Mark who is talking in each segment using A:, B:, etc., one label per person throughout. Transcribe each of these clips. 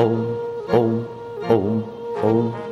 A: Oh, oh, oh, oh.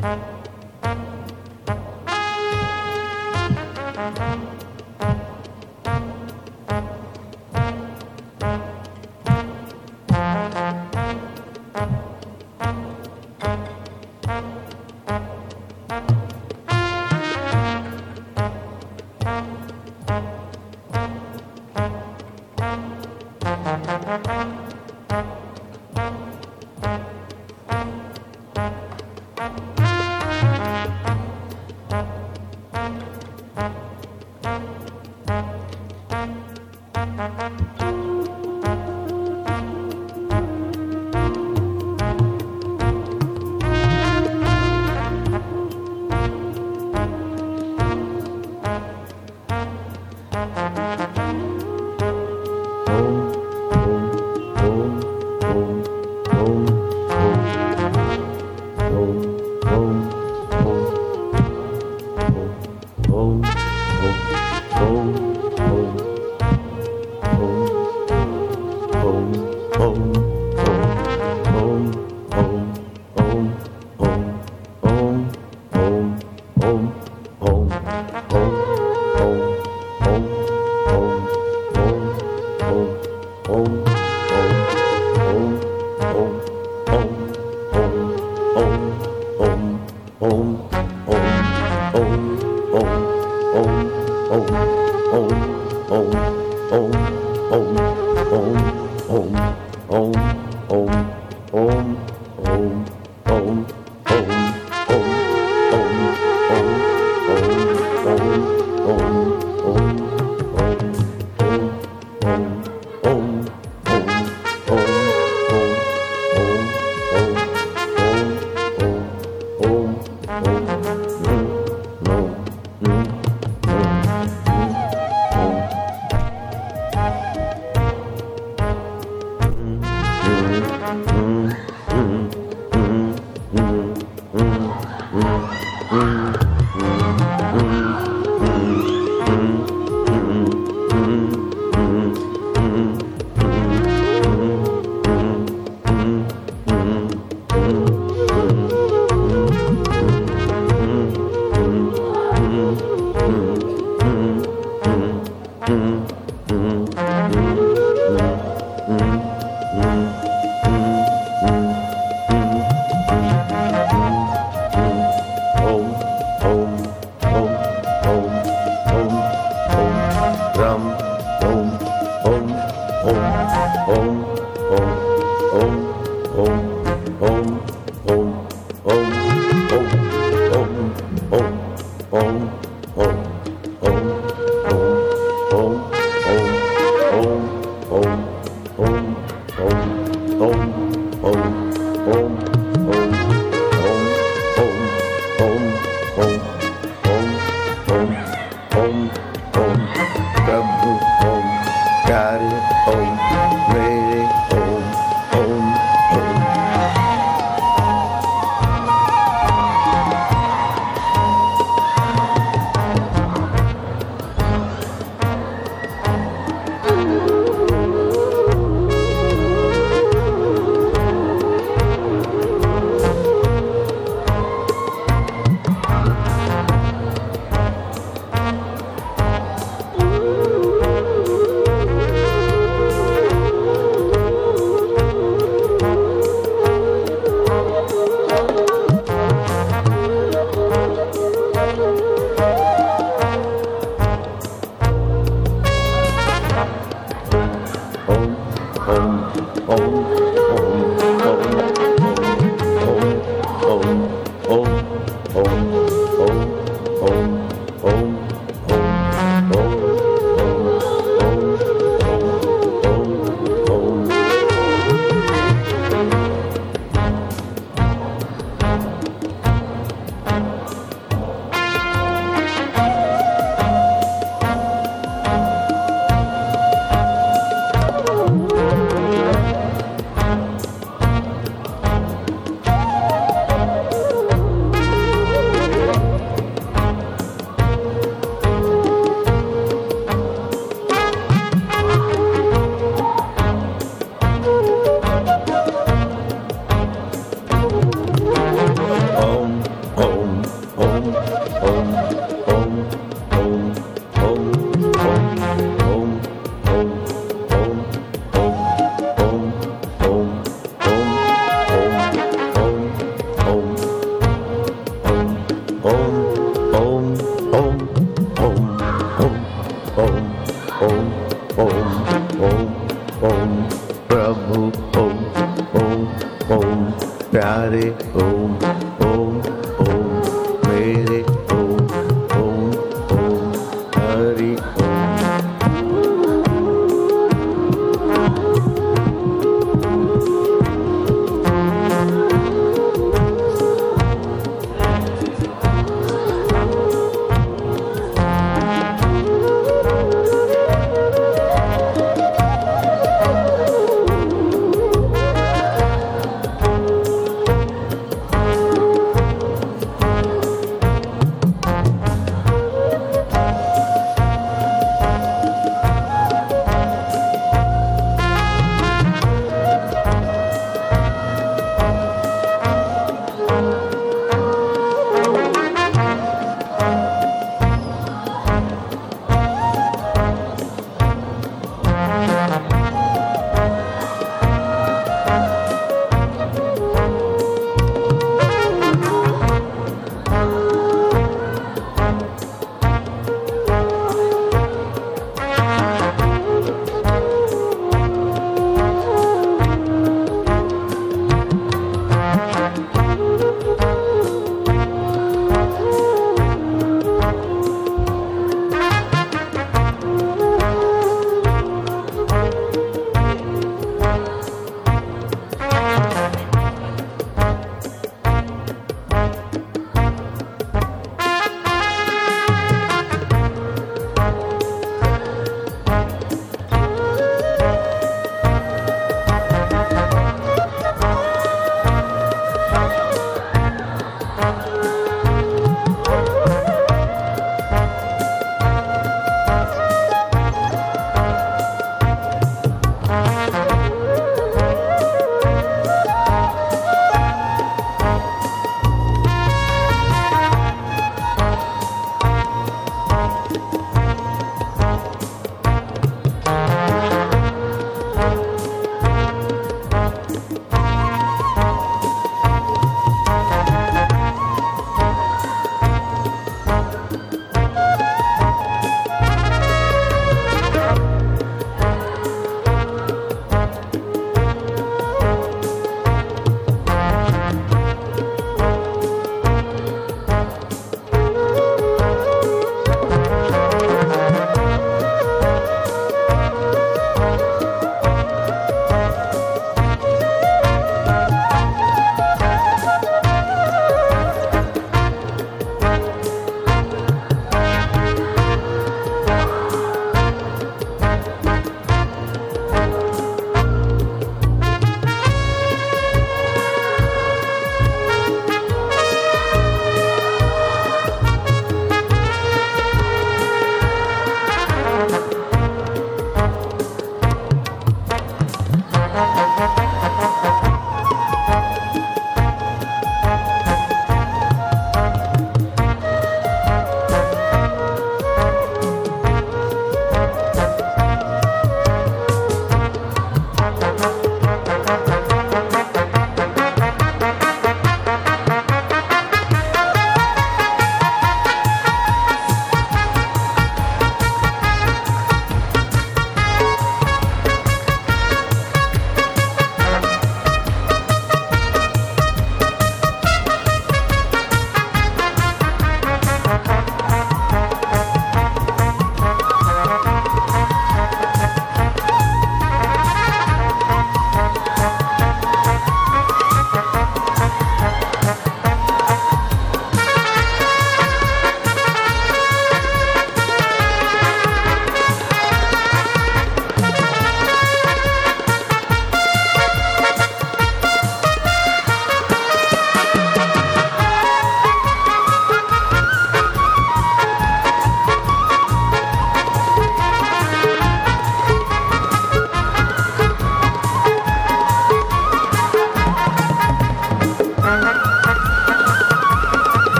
A: Música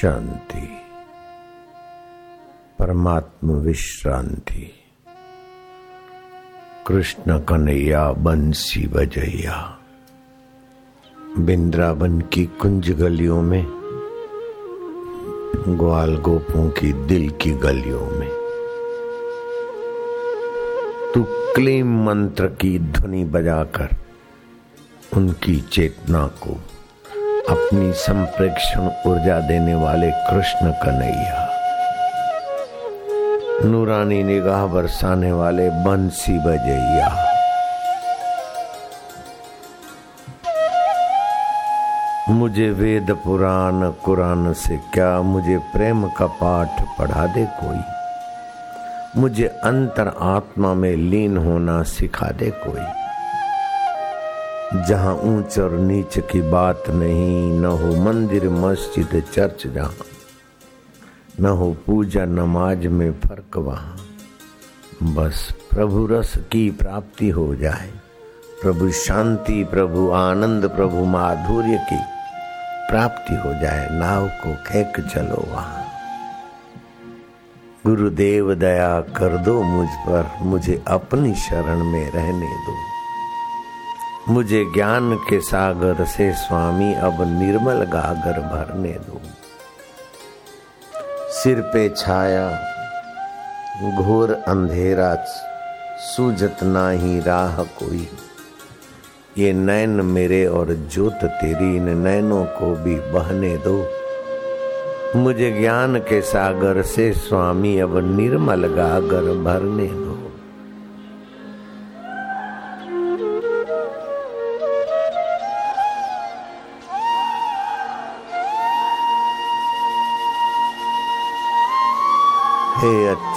A: शांति, परमात्म विश्रांति। कृष्ण कन्हैया बंसी बजैया बिंद्रावन की कुंज गलियों में, ग्वाल गोपों की दिल की गलियों में। तू क्लीम मंत्र की ध्वनि बजाकर उनकी चेतना को अपनी संप्रेक्षण ऊर्जा देने वाले कृष्ण कन्हैया। नूरानी निगाह बरसाने वाले बंसी बजैया। मुझे वेद पुराण, कुरान से क्या मुझे प्रेम का पाठ पढ़ा दे कोई? मुझे अंतर आत्मा में लीन होना सिखा दे कोई? जहाँ ऊंच और नीच की बात नहीं, न हो मंदिर, मस्जिद, चर्च जहाँ, न हो पूजा, नमाज़ में फ़र्क वहाँ। बस प्रभु रस की प्राप्ति हो जाए। प्रभु शांति, प्रभु आनंद, प्रभु माधुर्य की प्राप्ति हो जाए। नाव को खेक चलो वहाँ। गुरुदेव, दया कर दो मुझ पर। मुझे अपनी शरण में रहने दो। मुझे ज्ञान के सागर से स्वामी अब निर्मल गागर भरने दो। सिर पे छाया, घोर अंधेरा सूझत ही राह कोई। ये नैन मेरे और जोत तेरी इन नैनों को भी बहने दो। मुझे ज्ञान के सागर से स्वामी अब निर्मल गागर भरने दो।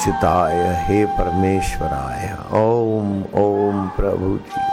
A: अच्युताय हे परमेश्वराय। ओम ओम प्रभु जी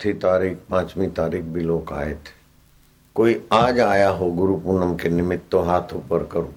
A: चौथी तारीख, पांचवी तारीख भी लोग आए थे। कोई आज आया हो गुरु पूनम के निमित्त तो हाथ ऊपर करो।